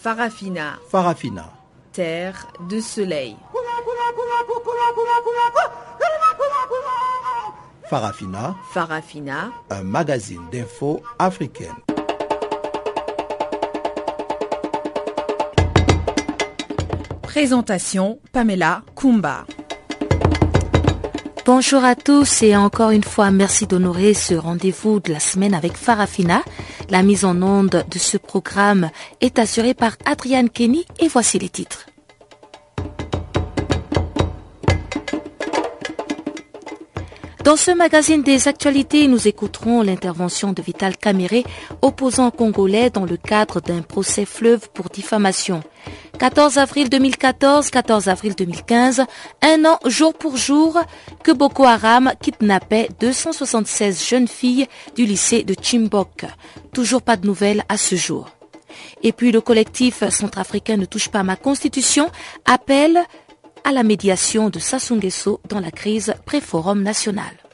Farafina, Farafina. terre de soleil. Farafina, Farafina, un magazine d'infos africaine. présentation Pamela Kumba. Bonjour à tous et encore une fois merci d'honorer ce rendez-vous de la semaine avec Farafina. La mise en onde de ce programme est assurée par Adriane Kenny et voici les titres. Dans ce magazine des actualités, nous écouterons l'intervention de Vital Caméré, opposant congolais dans le cadre d'un procès fleuve pour diffamation. 14 avril 2014, 14 avril 2015, un an jour pour jour que Boko Haram kidnappait 276 jeunes filles du lycée de Chimbok. Toujours pas de nouvelles à ce jour. Et puis le collectif centrafricain ne touche pas ma constitution appelle à la médiation de Sassou Nguesso dans la crise pré-forum national.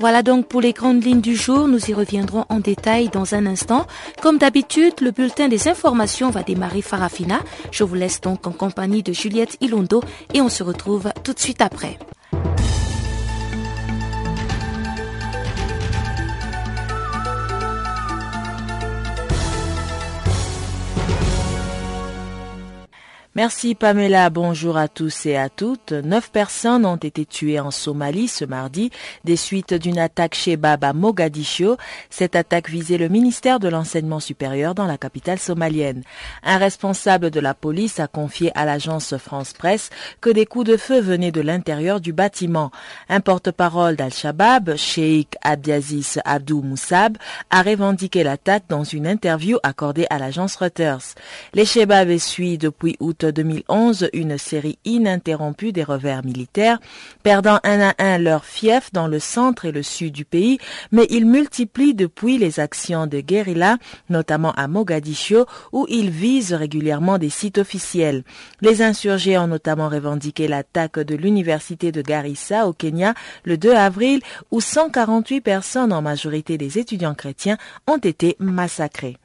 Voilà donc pour les grandes lignes du jour. Nous y reviendrons en détail dans un instant. Comme d'habitude, le bulletin des informations va démarrer Farafina. Je vous laisse donc en compagnie de Juliette Ilondo et on se retrouve tout de suite après. Merci Pamela, bonjour à tous et à toutes. Neuf personnes ont été tuées en Somalie ce mardi des suites d'une attaque chez Baba Mogadiscio. Cette attaque visait le ministère de l'enseignement supérieur dans la capitale somalienne. Un responsable de la police a confié à l'agence France Presse que des coups de feu venaient de l'intérieur du bâtiment. Un porte-parole d'Al-Shabaab, Sheikh Abdiaziz Abdou Moussab, a revendiqué l'attaque dans une interview accordée à l'agence Reuters. Les Shebab essuient depuis août 2011 une série ininterrompue des revers militaires, perdant un à un leur fief dans le centre et le sud du pays, mais ils multiplient depuis les actions de guérilla, notamment à Mogadiscio, où ils visent régulièrement des sites officiels. Les insurgés ont notamment revendiqué l'attaque de l'université de Garissa au Kenya le 2 avril, où 148 personnes, en majorité des étudiants chrétiens, ont été massacrées.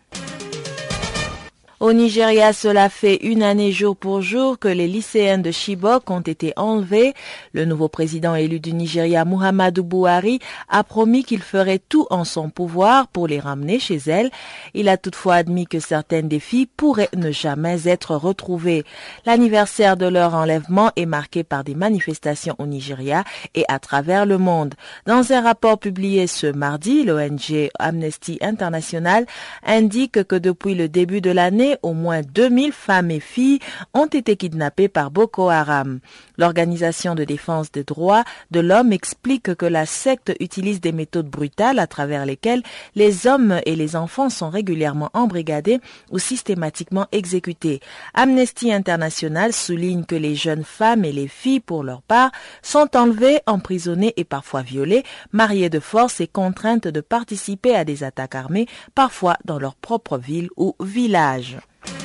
Au Nigeria, cela fait une année jour pour jour que les lycéens de Chibok ont été enlevés. Le nouveau président élu du Nigeria, Muhammadu Buhari, a promis qu'il ferait tout en son pouvoir pour les ramener chez elle. Il a toutefois admis que certaines des filles pourraient ne jamais être retrouvées. L'anniversaire de leur enlèvement est marqué par des manifestations au Nigeria et à travers le monde. Dans un rapport publié ce mardi, l'ONG Amnesty International indique que depuis le début de l'année, au moins 2000 femmes et filles ont été kidnappées par Boko Haram. L'organisation de défense des droits de l'homme explique que la secte utilise des méthodes brutales à travers lesquelles les hommes et les enfants sont régulièrement embrigadés ou systématiquement exécutés. Amnesty International souligne que les jeunes femmes et les filles, pour leur part, sont enlevées, emprisonnées et parfois violées, mariées de force et contraintes de participer à des attaques armées, parfois dans leur propre ville ou village. Anjo.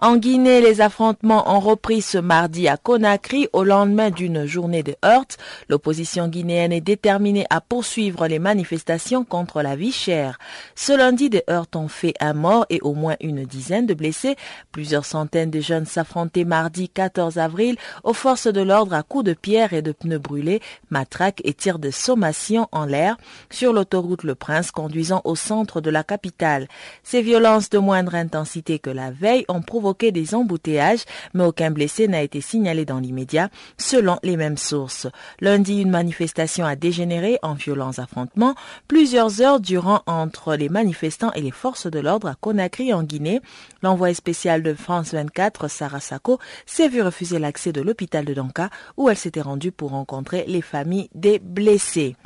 En Guinée, les affrontements ont repris ce mardi à Conakry au lendemain d'une journée de heurts. L'opposition guinéenne est déterminée à poursuivre les manifestations contre la vie chère. Ce lundi, des heurts ont fait un mort et au moins une dizaine de blessés. Plusieurs centaines de jeunes s'affrontaient mardi 14 avril aux forces de l'ordre à coups de pierre et de pneus brûlés, matraques et tirs de sommation en l'air sur l'autoroute Le Prince conduisant au centre de la capitale. Ces violences de moindre intensité que la veille ont provoqué des embouteillages, mais aucun blessé n'a été signalé dans l'immédiat, selon les mêmes sources. Lundi, une manifestation a dégénéré en violents affrontements plusieurs heures durant entre les manifestants et les forces de l'ordre à Conakry en Guinée. L'envoyé spécial de France 24, Sarah Sako, s'est vu refuser l'accès de l'hôpital de Donka où elle s'était rendue pour rencontrer les familles des blessés.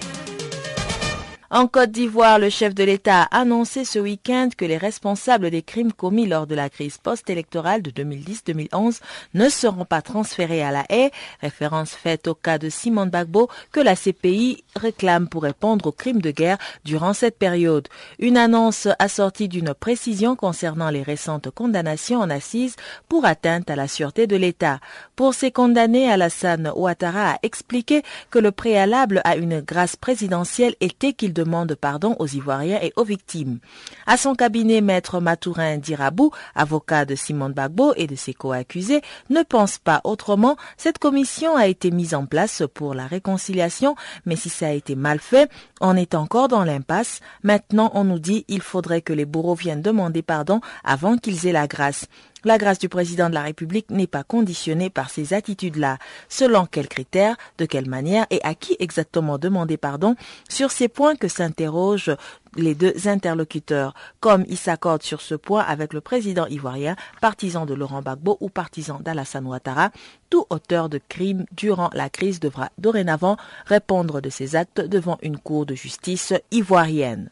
En Côte d'Ivoire, le chef de l'État a annoncé ce week-end que les responsables des crimes commis lors de la crise post-électorale de 2010-2011 ne seront pas transférés à la haie, référence faite au cas de Simone Bagbo que la CPI réclame pour répondre aux crimes de guerre durant cette période. Une annonce assortie d'une précision concernant les récentes condamnations en assises pour atteinte à la sûreté de l'État. Pour ces condamnés, Alassane Ouattara a expliqué que le préalable à une grâce présidentielle était qu'il demande pardon aux Ivoiriens et aux victimes. À son cabinet, maître Matourin Dirabou, avocat de Simone Bagbo et de ses co-accusés, ne pense pas autrement. Cette commission a été mise en place pour la réconciliation, mais si ça a été mal fait, on est encore dans l'impasse. Maintenant, on nous dit il faudrait que les bourreaux viennent demander pardon avant qu'ils aient la grâce. La grâce du président de la République n'est pas conditionnée par ces attitudes-là. Selon quels critères, de quelle manière et à qui exactement demander pardon, sur ces points que s'interrogent les deux interlocuteurs, comme ils s'accordent sur ce point avec le président ivoirien, partisan de Laurent Gbagbo ou partisan d'Alassane Ouattara, tout auteur de crimes durant la crise devra dorénavant répondre de ses actes devant une cour de justice ivoirienne.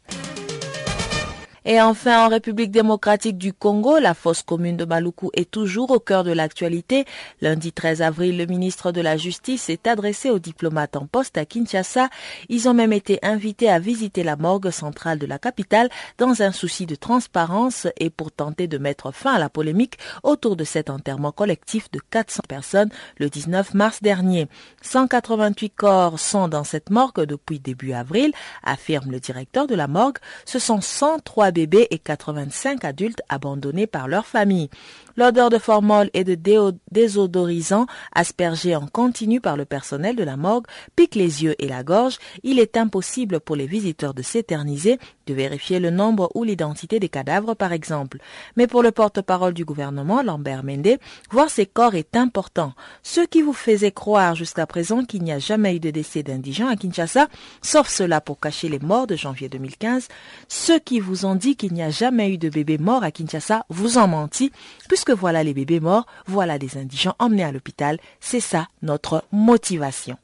Et enfin, en République démocratique du Congo, la fosse commune de Maluku est toujours au cœur de l'actualité. Lundi 13 avril, le ministre de la Justice s'est adressé aux diplomates en poste à Kinshasa. Ils ont même été invités à visiter la morgue centrale de la capitale dans un souci de transparence et pour tenter de mettre fin à la polémique autour de cet enterrement collectif de 400 personnes le 19 mars dernier. 188 corps sont dans cette morgue depuis début avril, affirme le directeur de la morgue. Ce sont 103 bébés et 85 adultes abandonnés par leur famille. L'odeur de formol et de désodorisant aspergé en continu par le personnel de la morgue pique les yeux et la gorge. Il est impossible pour les visiteurs de s'éterniser, de vérifier le nombre ou l'identité des cadavres par exemple. Mais pour le porte-parole du gouvernement, Lambert Mende, voir ces corps est important. Ce qui vous faisait croire jusqu'à présent qu'il n'y a jamais eu de décès d'indigents à Kinshasa, sauf cela pour cacher les morts de janvier 2015, ceux qui vous ont dit qu'il n'y a jamais eu de bébé mort à Kinshasa vous en menti, puisque voilà les bébés morts, voilà des indigents emmenés à l'hôpital. C'est ça notre motivation.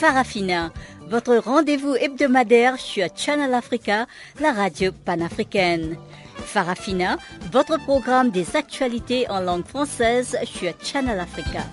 Farafina, votre rendez-vous hebdomadaire sur Channel Africa, la radio panafricaine. Farafina, votre programme des actualités en langue française sur Channel Africa.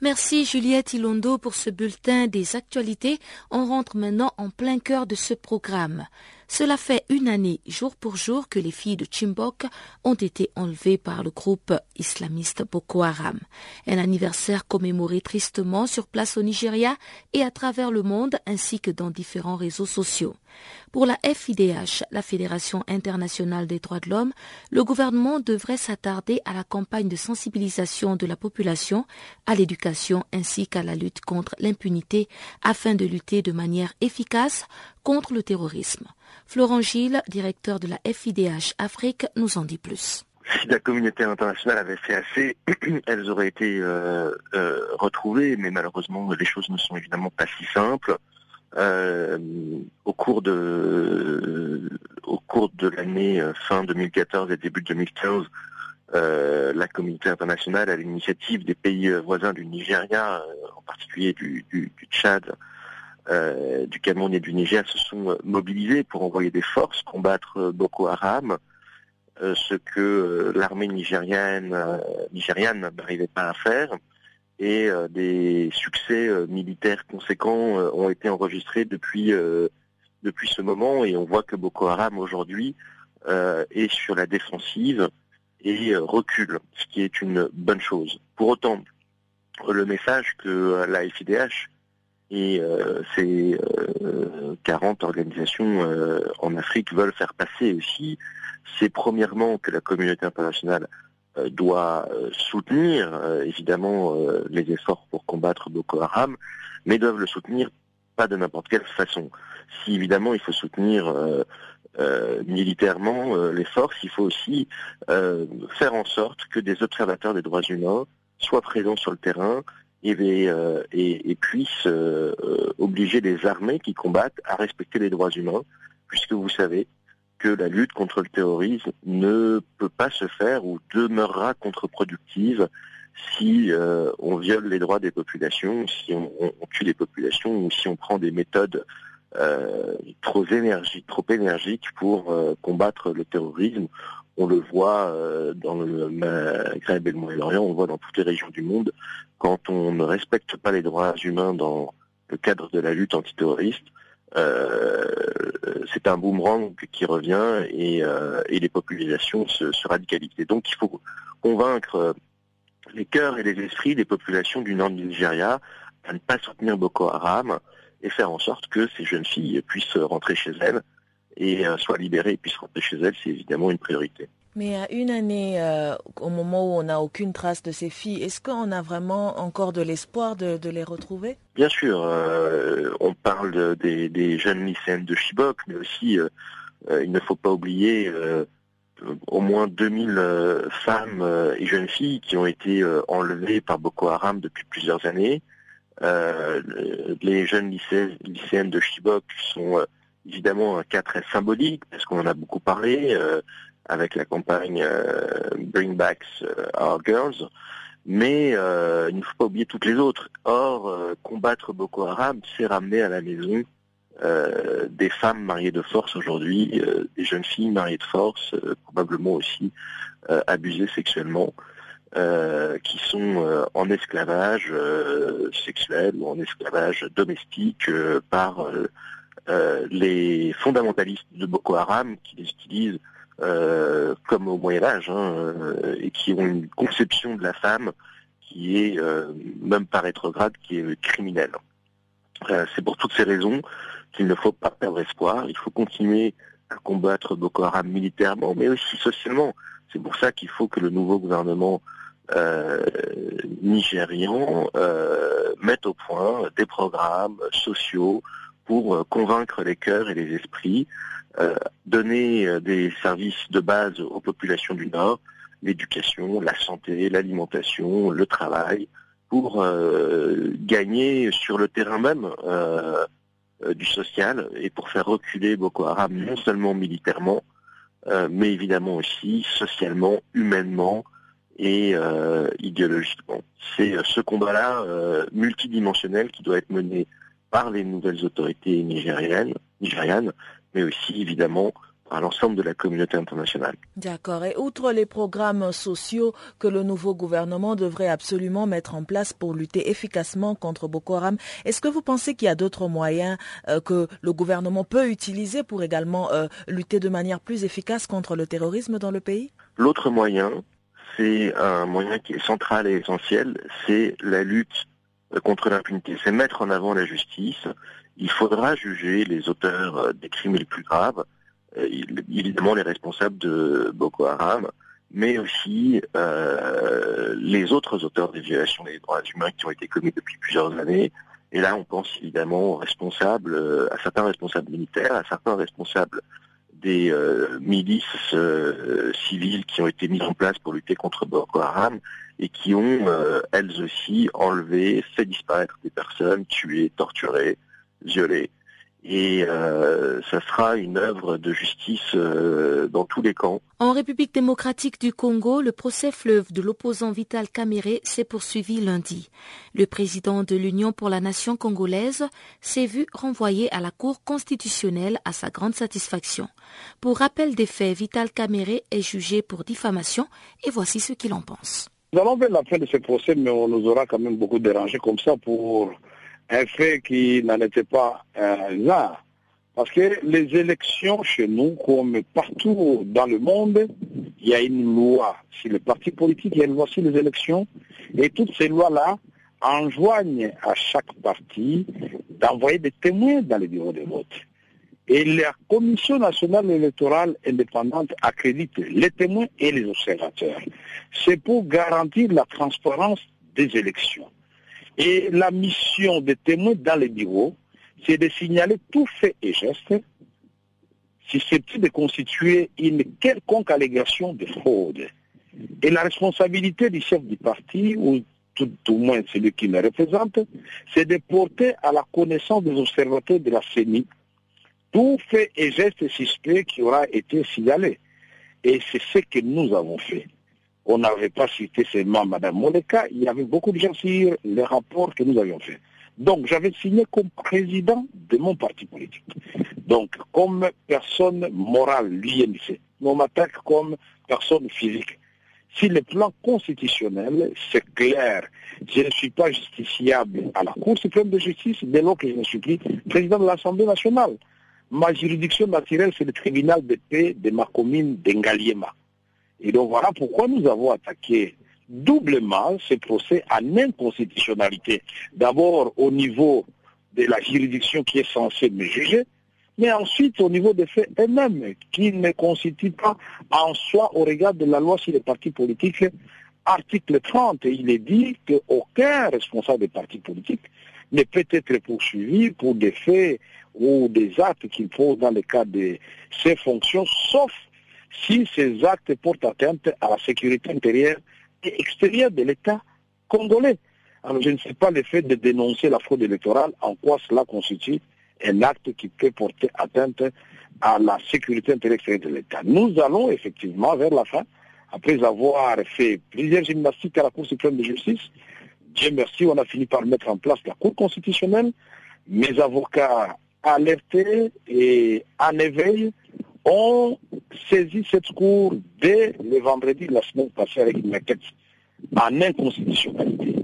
Merci Juliette Ilondo pour ce bulletin des actualités. On rentre maintenant en plein cœur de ce programme. Cela fait une année, jour pour jour, que les filles de Chimbok ont été enlevées par le groupe islamiste Boko Haram. Un anniversaire commémoré tristement sur place au Nigeria et à travers le monde ainsi que dans différents réseaux sociaux. Pour la FIDH, la Fédération internationale des droits de l'homme, le gouvernement devrait s'attarder à la campagne de sensibilisation de la population, à l'éducation ainsi qu'à la lutte contre l'impunité afin de lutter de manière efficace contre le terrorisme. Florent Gilles, directeur de la FIDH Afrique, nous en dit plus. Si la communauté internationale avait fait assez, elles auraient été euh, euh, retrouvées, mais malheureusement les choses ne sont évidemment pas si simples. Euh, au cours de au cours de l'année fin 2014 et début 2015, la communauté internationale, à l'initiative des pays voisins du Nigeria, en particulier du Tchad, euh, du Cameroun et du Niger se sont mobilisés pour envoyer des forces combattre euh, Boko Haram, euh, ce que l'armée nigérienne, nigériane n'arrivait pas à faire. Et des succès militaires conséquents ont été enregistrés depuis depuis ce moment et on voit que Boko Haram aujourd'hui est sur la défensive et recule, ce qui est une bonne chose. Pour autant, le message que la FIDH et euh, ces 40 euh, organisations euh, en Afrique veulent faire passer aussi, c'est premièrement que la communauté internationale doit soutenir évidemment les efforts pour combattre Boko Haram, mais doivent le soutenir pas de n'importe quelle façon. Si évidemment il faut soutenir euh, euh, militairement euh, les forces, il faut aussi faire en sorte que des observateurs des droits humains soient présents sur le terrain et, et, et puissent obliger les armées qui combattent à respecter les droits humains, puisque vous savez que la lutte contre le terrorisme ne peut pas se faire ou demeurera contre-productive si euh, on viole les droits des populations, si on, tue les populations ou si on prend des méthodes euh, trop, énergiques, trop énergiques pour euh, combattre le terrorisme. On le voit dans le Maghreb et le Moyen-Orient, on le voit dans toutes les régions du monde. Quand on ne respecte pas les droits humains dans le cadre de la lutte antiterroriste, c'est un boomerang qui revient et, les populations se, se radicalisent. donc il faut convaincre les cœurs et les esprits des populations du nord du Nigeria à ne pas soutenir Boko Haram et faire en sorte que ces jeunes filles puissent rentrer chez elles et euh, soient libérées et puissent rentrer chez elles, c'est évidemment une priorité. Mais à une année, euh, au moment où on n'a aucune trace de ces filles, est-ce qu'on a vraiment encore de l'espoir de, les retrouver? Bien sûr, euh, on parle des, jeunes lycéennes de Chibok, mais aussi il ne faut pas oublier au moins 2000 euh, femmes et jeunes filles qui ont été enlevées par Boko Haram depuis plusieurs années. les jeunes lycéennes de Chibok sont évidemment un cas très symbolique parce qu'on en a beaucoup parlé avec la campagne Bring Back Our Girls. Mais il ne faut pas oublier toutes les autres. Or, combattre Boko Haram, c'est ramener à la maison euh, des femmes mariées de force aujourd'hui, euh, des jeunes filles mariées de force, euh, probablement aussi abusées sexuellement, qui sont en esclavage sexuel ou en esclavage domestique par les fondamentalistes de Boko Haram qui les utilisent comme au Moyen Âge hein, et qui ont une conception de la femme qui est même pas rétrograde, qui est criminelle. C'est pour toutes ces raisons qu'il ne faut pas perdre espoir, il faut continuer à combattre Boko Haram militairement, mais aussi socialement. C'est pour ça qu'il faut que le nouveau gouvernement euh, nigérian euh, mette au point des programmes sociaux pour euh, convaincre les cœurs et les esprits, donner des services de base aux populations du Nord, l'éducation, la santé, l'alimentation, le travail, pour gagner sur le terrain même euh, du social et pour faire reculer Boko Haram non seulement militairement, euh, mais évidemment aussi socialement, humainement et euh, idéologiquement. C'est ce combat-là multidimensionnel qui doit être mené par les nouvelles autorités nigériennes, nigérianes, mais aussi évidemment à l'ensemble de la communauté internationale. D'accord. Et outre les programmes sociaux que le nouveau gouvernement devrait absolument mettre en place pour lutter efficacement contre Boko Haram, est-ce que vous pensez qu'il y a d'autres moyens euh, que le gouvernement peut utiliser pour également euh, lutter de manière plus efficace contre le terrorisme dans le pays? L'autre moyen, c'est un moyen qui est central et essentiel, c'est la lutte contre l'impunité. C'est mettre en avant la justice. Il faudra juger les auteurs des crimes les plus graves euh, évidemment les responsables de Boko Haram, mais aussi euh, les autres auteurs des violations des droits humains qui ont été commis depuis plusieurs années. Et là, on pense évidemment aux responsables, euh, à certains responsables militaires, à certains responsables des milices civiles qui ont été mises en place pour lutter contre Boko Haram et qui ont, elles aussi, enlevé, fait disparaître des personnes, tuées, torturées, violées et euh, ça sera une œuvre de justice euh, dans tous les camps. En République démocratique du Congo, le procès fleuve de l'opposant Vital Kamere s'est poursuivi lundi. Le président de l'Union pour la nation congolaise s'est vu renvoyé à la Cour constitutionnelle à sa grande satisfaction. Pour rappel des faits, Vital Kamere est jugé pour diffamation et voici ce qu'il en pense. Nous allons voir la fin de ce procès, mais on nous aura quand même beaucoup dérangé comme ça pour un fait qui n'en était pas art. Parce que les élections chez nous, comme partout dans le monde, il y a une loi sur les partis politiques, il y a une loi sur les élections, et toutes ces lois-là enjoignent à chaque parti d'envoyer des témoins dans les bureaux de vote. Et la Commission nationale électorale indépendante accrédite les témoins et les observateurs. C'est pour garantir la transparence des élections. Et la mission des témoins dans les bureaux, c'est de signaler tout fait et geste susceptible de constituer une quelconque allégation de fraude. Et la responsabilité du chef du parti, ou tout au moins celui qui me représente, c'est de porter à la connaissance des observateurs de la CENI tout fait et geste suspect qui aura été signalé. Et c'est ce que nous avons fait. On n'avait pas cité seulement Mme Moleka, il y avait beaucoup de gens sur les rapports que nous avions faits. Donc j'avais signé comme président de mon parti politique. Donc comme personne morale, l'INC. On m'attaque comme personne physique. Si le plan constitutionnel, c'est clair, je ne suis pas justiciable à la Cour suprême de justice dès lors que je ne suis plus président de l'Assemblée nationale. Ma juridiction naturelle, c'est le tribunal de paix de ma commune d'Engaliema. Et donc voilà pourquoi nous avons attaqué doublement ce procès en inconstitutionnalité. D'abord au niveau de la juridiction qui est censée me juger, mais ensuite au niveau des faits eux-mêmes, qui ne constituent pas en soi au regard de la loi sur les partis politiques. Article 30, il est dit qu'aucun responsable des partis politiques ne peut être poursuivi pour des faits ou des actes qu'il pose dans le cadre de ses fonctions, sauf si ces actes portent atteinte à la sécurité intérieure et extérieure de l'État congolais. Alors je ne sais pas le fait de dénoncer la fraude électorale, en quoi cela constitue un acte qui peut porter atteinte à la sécurité intérieure de l'État. Nous allons effectivement vers la fin, après avoir fait plusieurs gymnastiques à la Cour suprême de justice, Dieu merci, on a fini par mettre en place la Cour constitutionnelle. Mes avocats alertés et en éveil ont saisi cette Cour dès le vendredi de la semaine passée avec une maquette en inconstitutionnalité.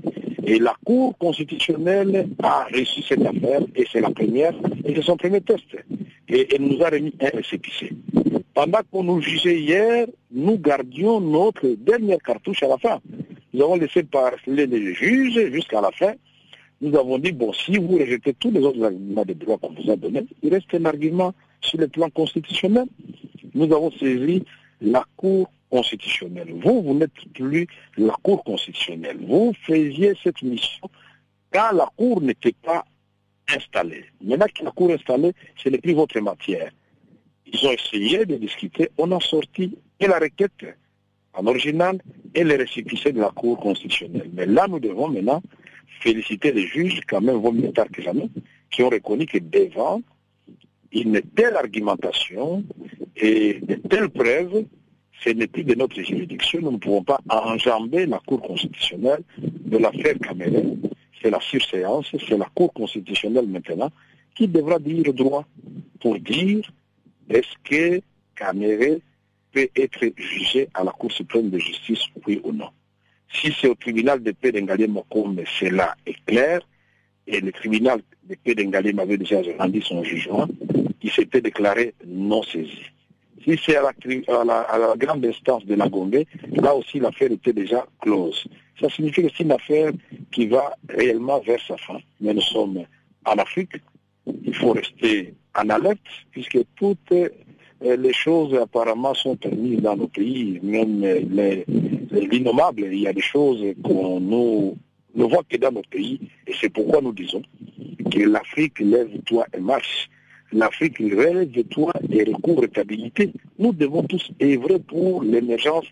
Et la Cour constitutionnelle a reçu cette affaire, et c'est la première, et c'est son premier test. Et elle nous a remis un récépissé. Pendant qu'on nous jugeait hier, nous gardions notre dernière cartouche à la fin. Nous avons laissé parler les juges jusqu'à la fin. Nous avons dit, bon, si vous rejetez tous les autres arguments de droit qu'on vous a donnés, il reste un argument sur le plan constitutionnel. Nous avons saisi la Cour constitutionnelle. Vous, vous n'êtes plus la Cour constitutionnelle. Vous faisiez cette mission quand la Cour n'était pas installée. Maintenant que la Cour est installée, ce n'est plus votre matière. Ils ont essayé de discuter, on a sorti et la requête en original et les récépissés de la Cour constitutionnelle. Mais là, nous devons maintenant féliciter les juges, quand même, vaut mieux tard que jamais, qui ont reconnu que devant une telle argumentation et de telles preuves, ce n'est plus de notre juridiction. Nous ne pouvons pas enjamber la Cour constitutionnelle de l'affaire Cameroun. C'est la surséance, c'est la Cour constitutionnelle maintenant qui devra dire droit pour dire est-ce que Cameroun peut être jugé à la Cour suprême de justice, oui ou non. Si c'est au tribunal de paix d'Engalema comme cela est clair, et le tribunal paix d'Engalema avait déjà rendu son jugement, il s'était déclaré non saisi. Si c'est à la, grande instance de la Gombe, là aussi l'affaire était déjà close. Ça signifie que c'est une affaire qui va réellement vers sa fin. Mais nous sommes en Afrique, il faut rester en alerte, puisque toutes les choses apparemment sont permises dans nos pays, même l'innommable. Il y a des choses qu'on ne voit que dans nos pays, et c'est pourquoi nous disons que l'Afrique lève-toi et marche. L'Afrique lève-toi et recouvre stabilité. Nous devons tous œuvrer pour l'émergence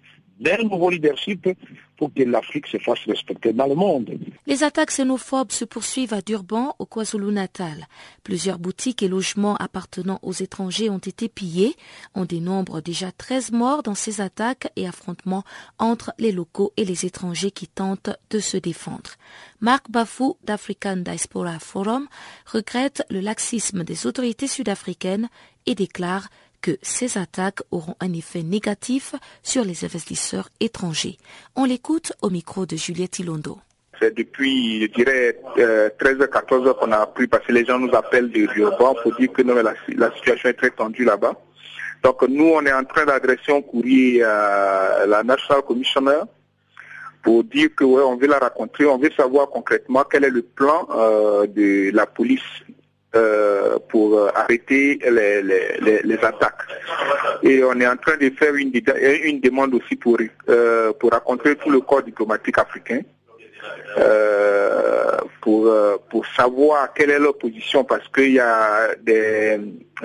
nouveau leadership pour que l'Afrique se fasse respecter dans le monde. Les attaques xénophobes se poursuivent à Durban, au KwaZulu-Natal. Plusieurs boutiques et logements appartenant aux étrangers ont été pillés. On dénombre déjà 13 morts dans ces attaques et affrontements entre les locaux et les étrangers qui tentent de se défendre. Marc Bafou d'African Diaspora Forum regrette le laxisme des autorités sud-africaines et déclare que ces attaques auront un effet négatif sur les investisseurs étrangers. On l'écoute au micro de Juliette Ilondo. C'est depuis, je dirais, 13h, heures qu'on a pris parce que les gens nous appellent de Durban pour dire que non, la, la situation est très tendue là-bas. Donc nous, on est en train d'adresser un courrier à la National Commissioner pour dire que ouais, on veut la rencontrer, on veut savoir concrètement quel est le plan euh, de la police euh, pour euh, arrêter les, les, les, attaques. Et on est en train de faire une, une demande aussi pour, euh, pour rencontrer tout le corps diplomatique africain pour, euh, pour savoir quelle est leur position parce qu'il y a des,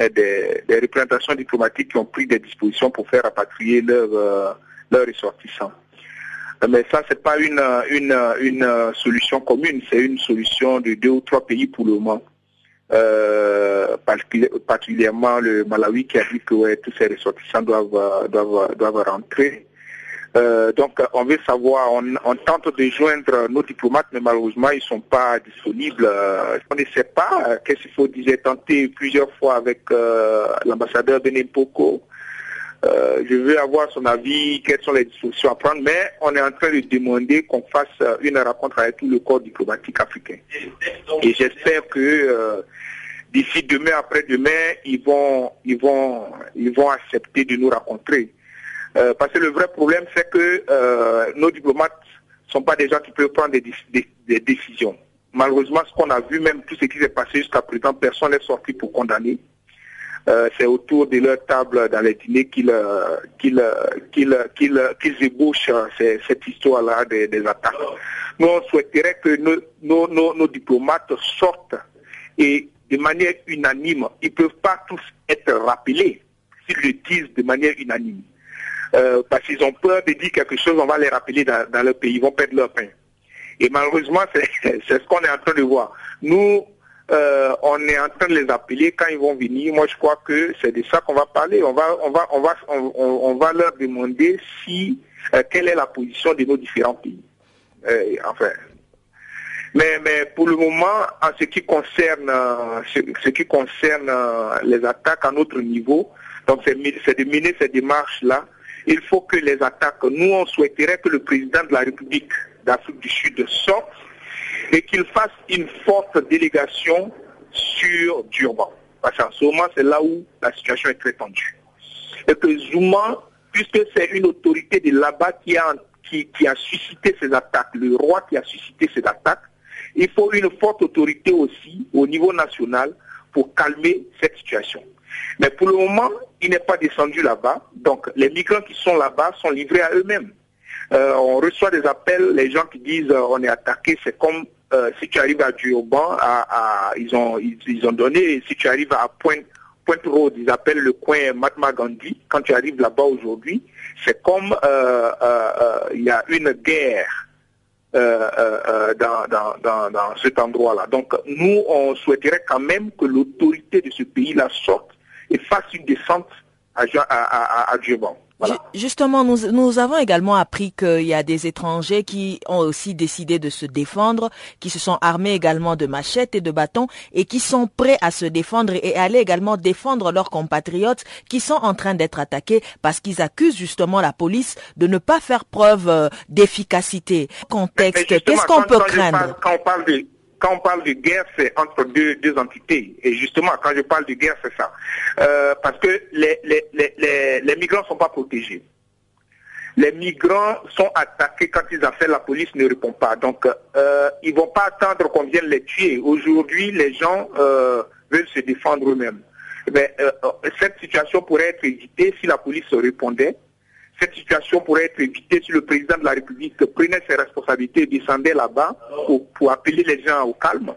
des, représentations diplomatiques qui ont pris des dispositions pour faire rapatrier leurs euh, leurs ressortissants. Mais ça, c'est pas une, une, une solution commune, c'est une solution de deux ou trois pays pour le moment. Euh, particulièrement le Malawi qui a dit que tous ces ressortissants doivent, doivent, doivent rentrer. Euh, donc on veut savoir, on, tente de joindre nos diplomates, mais malheureusement ils ne sont pas disponibles. Euh, on ne sait pas euh, qu'est-ce qu'il faut dire. tenter plusieurs fois avec euh, l'ambassadeur Benin. Euh, je veux avoir son avis, quelles sont les dispositions à prendre, mais on est en train de demander qu'on fasse une rencontre avec tout le corps diplomatique africain. Et j'espère que d'ici demain, après-demain, ils vont, ils vont, ils vont accepter de nous rencontrer. Euh, parce que le vrai problème, c'est que euh, nos diplomates ne sont pas des gens qui peuvent prendre des, décisions. Malheureusement, ce qu'on a vu, même tout ce qui s'est passé jusqu'à présent, personne n'est sorti pour condamner. Euh, c'est autour de leur table dans les dîners qu'ils qu'ils qu'ils qu'ils ébauchent cette histoire-là des, attaques. Nous, on souhaiterait que nos diplomates sortent et de manière unanime, ils ne peuvent pas tous être rappelés s'ils le disent de manière unanime. Euh, parce qu'ils ont peur de dire quelque chose, on va les rappeler dans, leur pays, ils vont perdre leur pain. Et malheureusement, c'est ce qu'on est en train de voir. Nous, euh, on est en train de les appeler quand ils vont venir. Moi, je crois que c'est de ça qu'on va parler. On va, on va, on va, on, va leur demander si euh, quelle est la position de nos différents pays. enfin, mais, mais pour le moment, en ce qui concerne, ce, ce qui concerne les attaques à notre niveau, donc c'est de mener ces démarches-là il faut que les attaques, nous on souhaiterait que le président de la République d'Afrique du Sud sorte et qu'il fasse une forte délégation sur Durban. Parce qu'en ce moment, c'est là où la situation est très tendue. Et que Zuma, puisque c'est une autorité de là-bas qui a, qui, qui a suscité ces attaques, le roi qui a suscité ces attaques, il faut une forte autorité aussi au niveau national pour calmer cette situation. Mais pour le moment, il n'est pas descendu là-bas. Donc les migrants qui sont là-bas sont livrés à eux-mêmes. Euh, on reçoit des appels, les gens qui disent euh, on est attaqué, c'est comme euh, si tu arrives à Durban, à, ils, ont, ils, ont donné, si tu arrives à Pointe, Pointe ils appellent le coin Mahatma Gandhi, quand tu arrives là-bas aujourd'hui, c'est comme il y a une guerre dans, dans, dans, cet endroit-là. Donc nous, on souhaiterait quand même que l'autorité de ce pays-là sorte et fasse une descente à, à, à, Justement, nous, nous avons également appris qu'il y a des étrangers qui ont aussi décidé de se défendre, qui se sont armés également de machettes et de bâtons et qui sont prêts à se défendre et aller également défendre leurs compatriotes qui sont en train d'être attaqués parce qu'ils accusent justement la police de ne pas faire preuve euh, d'efficacité. Contexte, qu'est-ce qu'on peut craindre? quand on parle de quand on parle de guerre, c'est entre deux, deux entités. Et justement, quand je parle de guerre, c'est ça. Euh, parce que les, les, les, les migrants ne sont pas protégés. Les migrants sont attaqués quand ils appellent, la police ne répond pas. Donc, euh, ils ne vont pas attendre qu'on vienne les tuer. Aujourd'hui, les gens euh, veulent se défendre eux-mêmes. Euh, cette situation pourrait être évitée si la police répondait cette situation pourrait être évitée si le président de la République prenait ses responsabilités et descendait là-bas pour, appeler les gens au calme.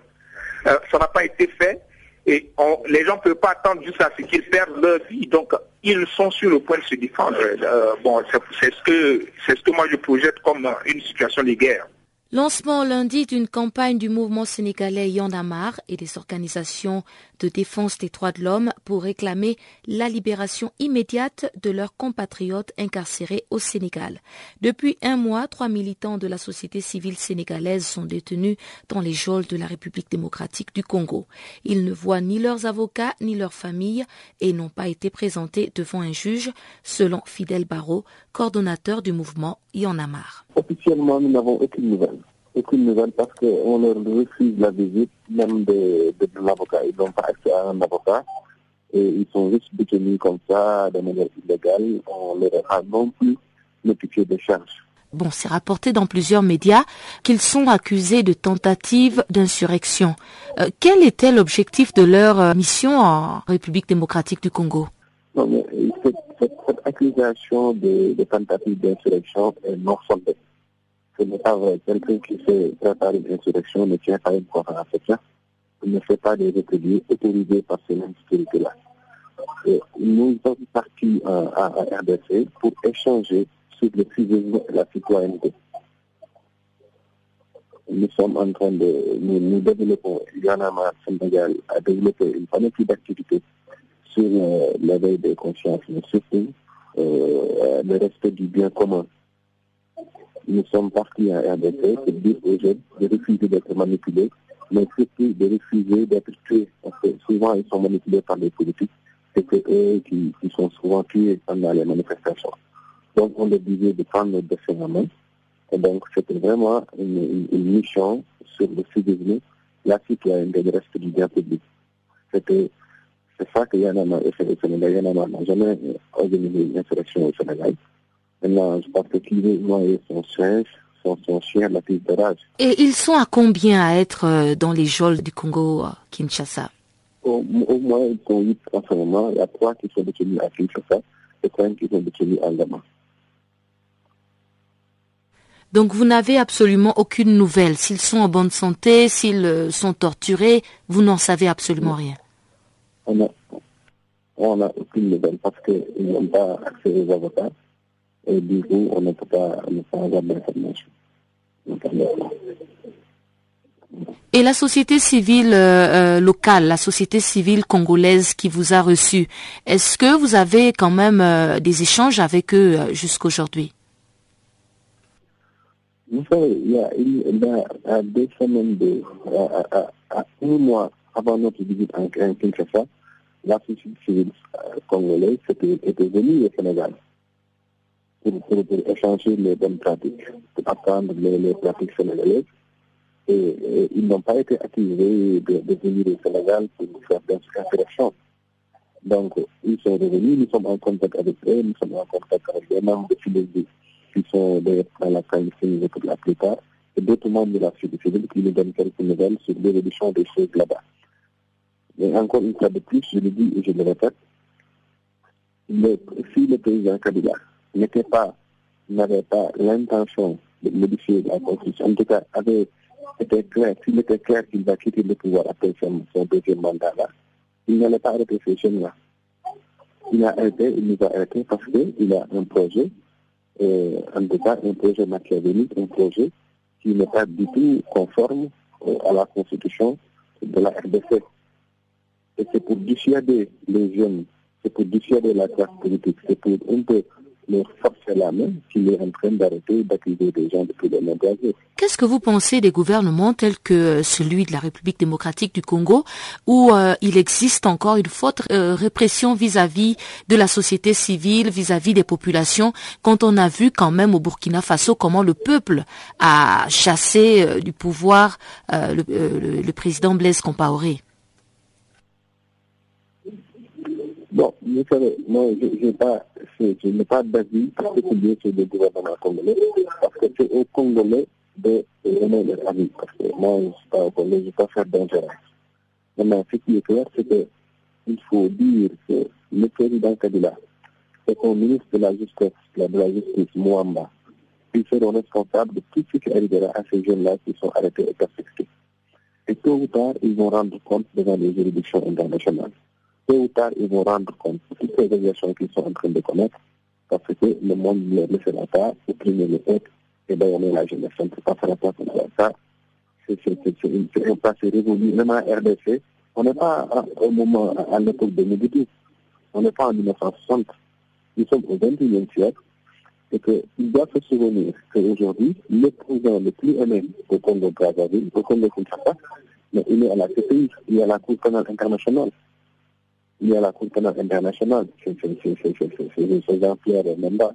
Euh, ça n'a pas été fait et les gens ne peuvent pas attendre jusqu'à ce qu'ils perdent leur vie. Donc, ils sont sur le point de se défendre. Euh, bon, c'est ce que ce que moi je projette comme une situation de guerre. Lancement lundi d'une campagne du mouvement sénégalais Yandamar et des organisations de défense des droits de l'homme pour réclamer la libération immédiate de leurs compatriotes incarcérés au Sénégal. Depuis un mois, trois militants de la société civile sénégalaise sont détenus dans les geôles de la République démocratique du Congo. Ils ne voient ni leurs avocats ni leurs familles et n'ont pas été présentés devant un juge, selon Fidel Barrault, coordonnateur du mouvement Yandamar. Officiellement, nous n'avons aucune nouvelle. Aucune nouvelle parce qu'on leur refuse la visite, même de, de, l'avocat. Ils n'ont pas accès à un avocat et ils sont juste détenus comme ça, de manière illégale. On ne leur a non plus notifié de charges. Bon, c'est rapporté dans plusieurs médias qu'ils sont accusés de tentative d'insurrection. Euh, quel était l'objectif de leur euh, mission en République démocratique du Congo? Non, mais cette, cette, accusation de, de tentative d'insurrection est non fondée ce n'est pas vrai. Quelqu'un qui fait préparer une insurrection ne tient pas une conférence ne fait pas des ateliers autorisés par ces mêmes sécurités-là. Nous sommes partis à, RDC pour échanger sur le civisme et la citoyenneté. Nous sommes en train de nous, nous développons, Yanama Sénégal a développé une panoplie d'activités sur euh, l'éveil des consciences, mais surtout euh, le respect du bien commun. Nous sommes partis à RDC pour dire aux jeunes de refuser d'être manipulés, mais surtout de refuser d'être tués, souvent ils sont manipulés par les politiques, c'est eux qui, sont souvent tués pendant les manifestations. Donc on leur disait de prendre notre destin en main, et donc c'était vraiment une, mission sur le civisme, la citoyenneté, le respect du bien public. C'était c'est ça que Yanama et Sénégal. Yanama n'a jamais organisé une insurrection au Sénégal. Je pense que et son chef, son, son chien, la piste de rage. Et ils sont à combien à être euh, dans les geôles du Congo, Kinshasa? Au, moins, ils sont huit en ce moment. Il y a trois qui sont détenus à Kinshasa et cinq qui sont détenus à Gama. Donc vous n'avez absolument aucune nouvelle. S'ils sont en bonne santé, s'ils euh, sont torturés, vous n'en savez absolument rien on n'a aucune nouvelle parce qu'ils n'ont pas accès aux avocats et du coup, on ne peut pas, ne pas avoir d'informations. Et la société civile euh, euh, locale, la société civile congolaise qui vous a reçu, est-ce que vous avez quand même euh, des échanges avec eux jusqu'aujourd'hui? Vous savez, il y a, il y a deux semaines, de, à, à, un mois avant notre visite en Kinshasa, la société civile euh, congolaise était, venue au Sénégal pour, échanger les bonnes pratiques, pour apprendre les, pratiques sénégalaises. Et, ils n'ont pas été accusés de, venir au Sénégal pour faire des insurrections. Donc, ils sont revenus, nous sommes en contact avec eux, nous sommes en contact avec des membres de Philosophie qui sont d'ailleurs dans la qualité pour la plupart, et d'autres membres de la société civile qui nous donnent quelques nouvelles sur l'évolution des choses là-bas. Mais encore une fois de plus, je le dis et je le répète, si le président Kabila n'était pas, n'avait pas l'intention de modifier la constitution, en tout cas avait été clair, s'il était clair qu'il va quitter le pouvoir après son, deuxième mandat là, il n'allait pas arrêter ces jeunes-là. Il a arrêté, il nous a arrêté parce qu'il a un projet, euh, en tout cas un projet machiavélique, un projet qui n'est pas du tout conforme à la constitution de la RDC. Et c'est pour dissuader les jeunes, c'est pour dissuader la classe politique, c'est pour un peu Qu'est-ce que vous pensez des gouvernements tels que celui de la République démocratique du Congo, où euh, il existe encore une forte euh, répression vis-à-vis de la société civile, vis-à-vis des populations, quand on a vu quand même au Burkina Faso comment le peuple a chassé euh, du pouvoir le, président Blaise Compaoré? Bon, vous savez, moi, je n'ai pas, je pas d'avis particulier sur le gouvernement congolais, parce que c'est aux Congolais de leur avis, parce que moi, je ne suis pas au Congolais, je ne vais pas faire d'ingérence. Maintenant, ce qui est clair, c'est qu'il faut dire que le président Kabila et son ministre de la Justice, de la Justice, Mouamba, ils seront responsables de tout ce qui arrivera à ces jeunes-là qui sont arrêtés et persécutés. Et tôt ou tard, ils vont rendre compte devant les juridictions internationales tôt ou tard, ils vont rendre compte de toutes les agressions qu'ils sont en train de commettre, parce que le monde ne le fera pas, opprimer le peuple et baïonner la jeunesse. On ne peut pas faire à ça. C'est un passé révolu. Même en RDC, on n'est pas au moment, à l'époque de Médicis. On n'est pas en 1960. Nous sommes au XXIe siècle et qu'il doit se souvenir qu'aujourd'hui, le président le plus aimé au Congo Brazzaville, au Congo Kinshasa, mais il est à la CPI, il est à la Cour pénale internationale y a la Cour internationale, c'est Jean-Pierre Menda.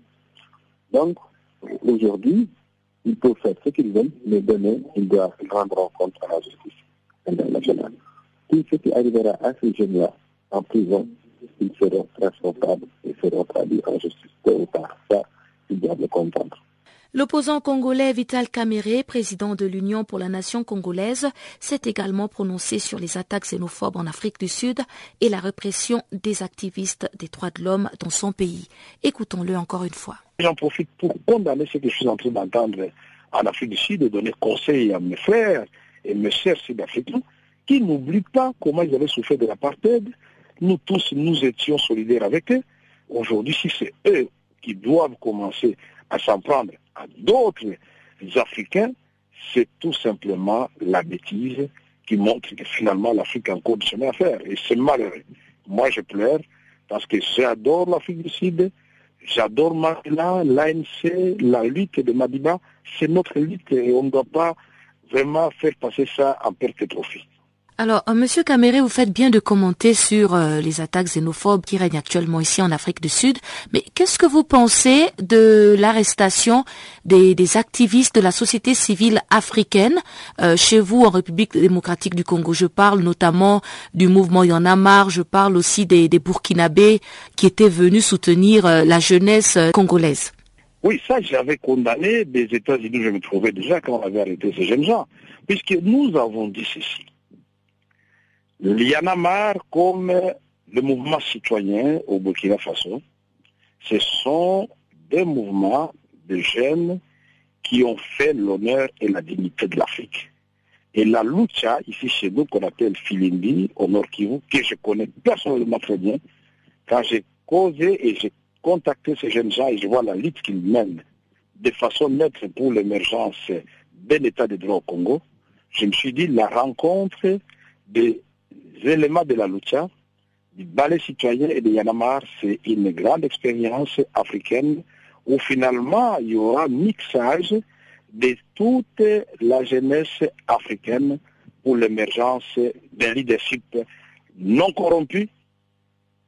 Donc, aujourd'hui, ils peuvent faire ce qu'ils veulent, mais demain, ils doivent rendre en compte à la justice internationale. Tout ce qui arrivera à ces jeunes-là en prison, ils seront responsables et seront traduits en justice tôt ou. Ça, ils doivent le comprendre. L'opposant congolais Vital Kamere, président de l'Union pour la nation congolaise, s'est également prononcé sur les attaques xénophobes en Afrique du Sud et la répression des activistes des droits de l'homme dans son pays. Écoutons-le encore une fois. J'en profite pour condamner ce que je suis en train d'entendre en Afrique du Sud et donner conseil à mes frères et mes sœurs sud-africains qui n'oublient pas comment ils avaient souffert de l'apartheid. Nous tous, nous étions solidaires avec eux. Aujourd'hui, si c'est eux qui doivent commencer à s'en prendre à d'autres Africains, c'est tout simplement la bêtise qui montre que finalement l'Afrique a encore du chemin à faire. Et c'est malheureux. Moi, je pleure parce que j'adore l'Afrique du Sud, j'adore Mandela, l'ANC, la lutte de Madiba. C'est notre lutte et on ne doit pas vraiment faire passer ça en perte de profit. Alors, euh, Monsieur Caméré, vous faites bien de commenter sur euh, les attaques xénophobes qui règnent actuellement ici en Afrique du Sud, mais qu'est-ce que vous pensez de l'arrestation des, activistes de la société civile africaine euh, chez vous en République démocratique du Congo? Je parle notamment du mouvement Yanamar, je parle aussi des, des Burkinabés qui étaient venus soutenir la jeunesse congolaise. Oui, ça j'avais condamné. Des États-Unis, je me trouvais déjà quand on avait arrêté ces jeunes gens, puisque nous avons dit ceci. L'Yanamar, comme le mouvement citoyen au Burkina Faso, ce sont des mouvements de jeunes qui ont fait l'honneur et la dignité de l'Afrique. Et la lucha, ici chez nous, qu'on appelle Filimbi, au Nord Kivu, que je connais personnellement très bien, quand j'ai causé et j'ai contacté ces jeunes gens et je vois la lutte qu'ils mènent de façon nette pour l'émergence d'un état de droit au Congo, je me suis dit la rencontre des éléments de la lucha, du ballet citoyen et de Yanamar, c'est une grande expérience africaine où finalement il y aura mixage de toute la jeunesse africaine pour l'émergence d'un leadership non corrompu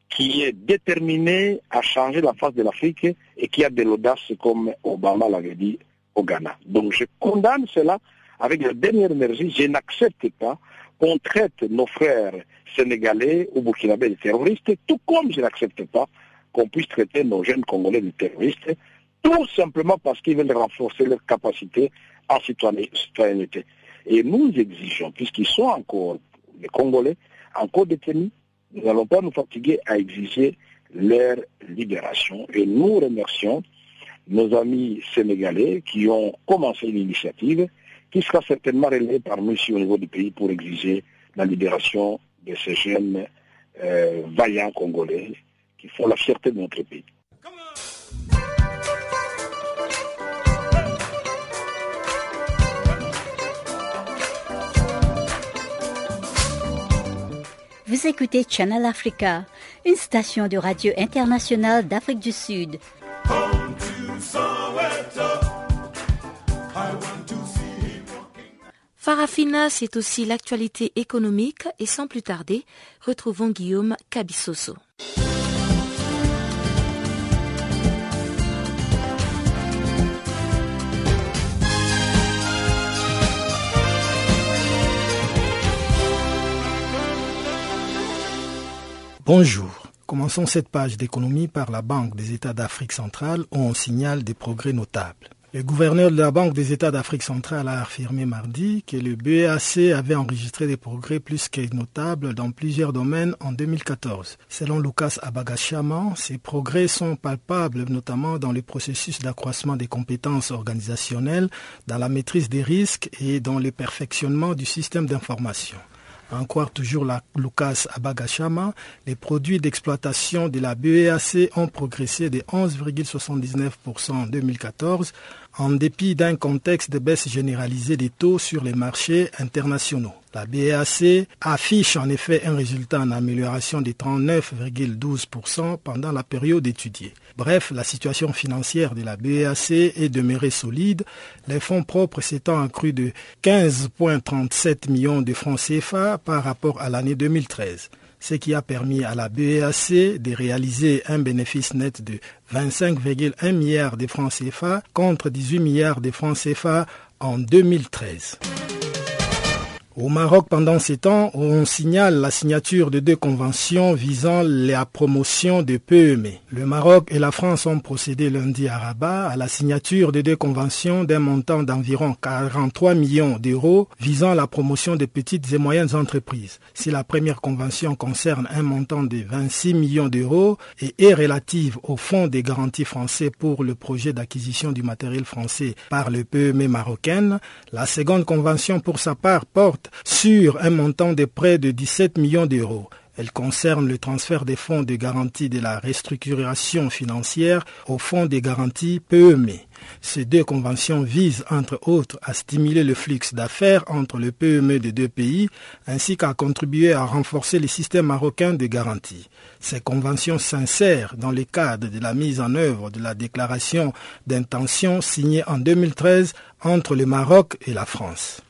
qui est déterminé à changer la face de l'Afrique et qui a de l'audace comme Obama l'avait dit au Ghana. Donc je condamne cela avec la dernière énergie. Je n'accepte pas qu'on traite nos frères sénégalais ou burkinabés de terroristes, tout comme je n'accepte pas qu'on puisse traiter nos jeunes Congolais de terroristes, tout simplement parce qu'ils veulent renforcer leur capacité en citoyenneté. Et nous exigeons, puisqu'ils sont encore, les Congolais, encore détenus, nous n'allons pas nous fatiguer à exiger leur libération. Et nous remercions nos amis sénégalais qui ont commencé l'initiative qui sera certainement relayé par nous ici au niveau du pays pour exiger la libération de ces jeunes euh, vaillants congolais qui font la fierté de notre pays. Vous écoutez Channel Africa, une station de radio internationale d'Afrique du Sud. Farafina, c'est aussi l'actualité économique et sans plus tarder, retrouvons Guillaume Cabissoso. Bonjour. Commençons cette page d'économie par la Banque des États d'Afrique centrale où on signale des progrès notables. Le gouverneur de la Banque des États d'Afrique centrale a affirmé mardi que le BEAC avait enregistré des progrès plus que notables dans plusieurs domaines en 2014. Selon Lucas Abagashama, ces progrès sont palpables notamment dans le processus d'accroissement des compétences organisationnelles, dans la maîtrise des risques et dans le perfectionnement du système d'information. En croire toujours la Lucas Abagashama, les produits d'exploitation de la BEAC ont progressé de 11,79% en 2014 en dépit d'un contexte de baisse généralisée des taux sur les marchés internationaux. La BEAC affiche en effet un résultat en amélioration de 39,12% pendant la période étudiée. Bref, la situation financière de la BEAC est demeurée solide, les fonds propres s'étant accrus de 15,37 millions de francs CFA par rapport à l'année 2013 ce qui a permis à la BEAC de réaliser un bénéfice net de 25,1 milliards de francs CFA contre 18 milliards de francs CFA en 2013. Au Maroc, pendant ces temps, on signale la signature de deux conventions visant la promotion de PME. Le Maroc et la France ont procédé lundi à Rabat à la signature de deux conventions d'un montant d'environ 43 millions d'euros visant la promotion des petites et moyennes entreprises. Si la première convention concerne un montant de 26 millions d'euros et est relative au fonds des garanties français pour le projet d'acquisition du matériel français par le PME marocaine, la seconde convention pour sa part porte sur un montant de près de 17 millions d'euros. Elle concerne le transfert des fonds de garantie de la restructuration financière au fonds des garanties PME. Ces deux conventions visent, entre autres, à stimuler le flux d'affaires entre le PME des deux pays, ainsi qu'à contribuer à renforcer les systèmes marocains de garantie. Ces conventions s'insèrent dans le cadre de la mise en œuvre de la déclaration d'intention signée en 2013 entre le Maroc et la France.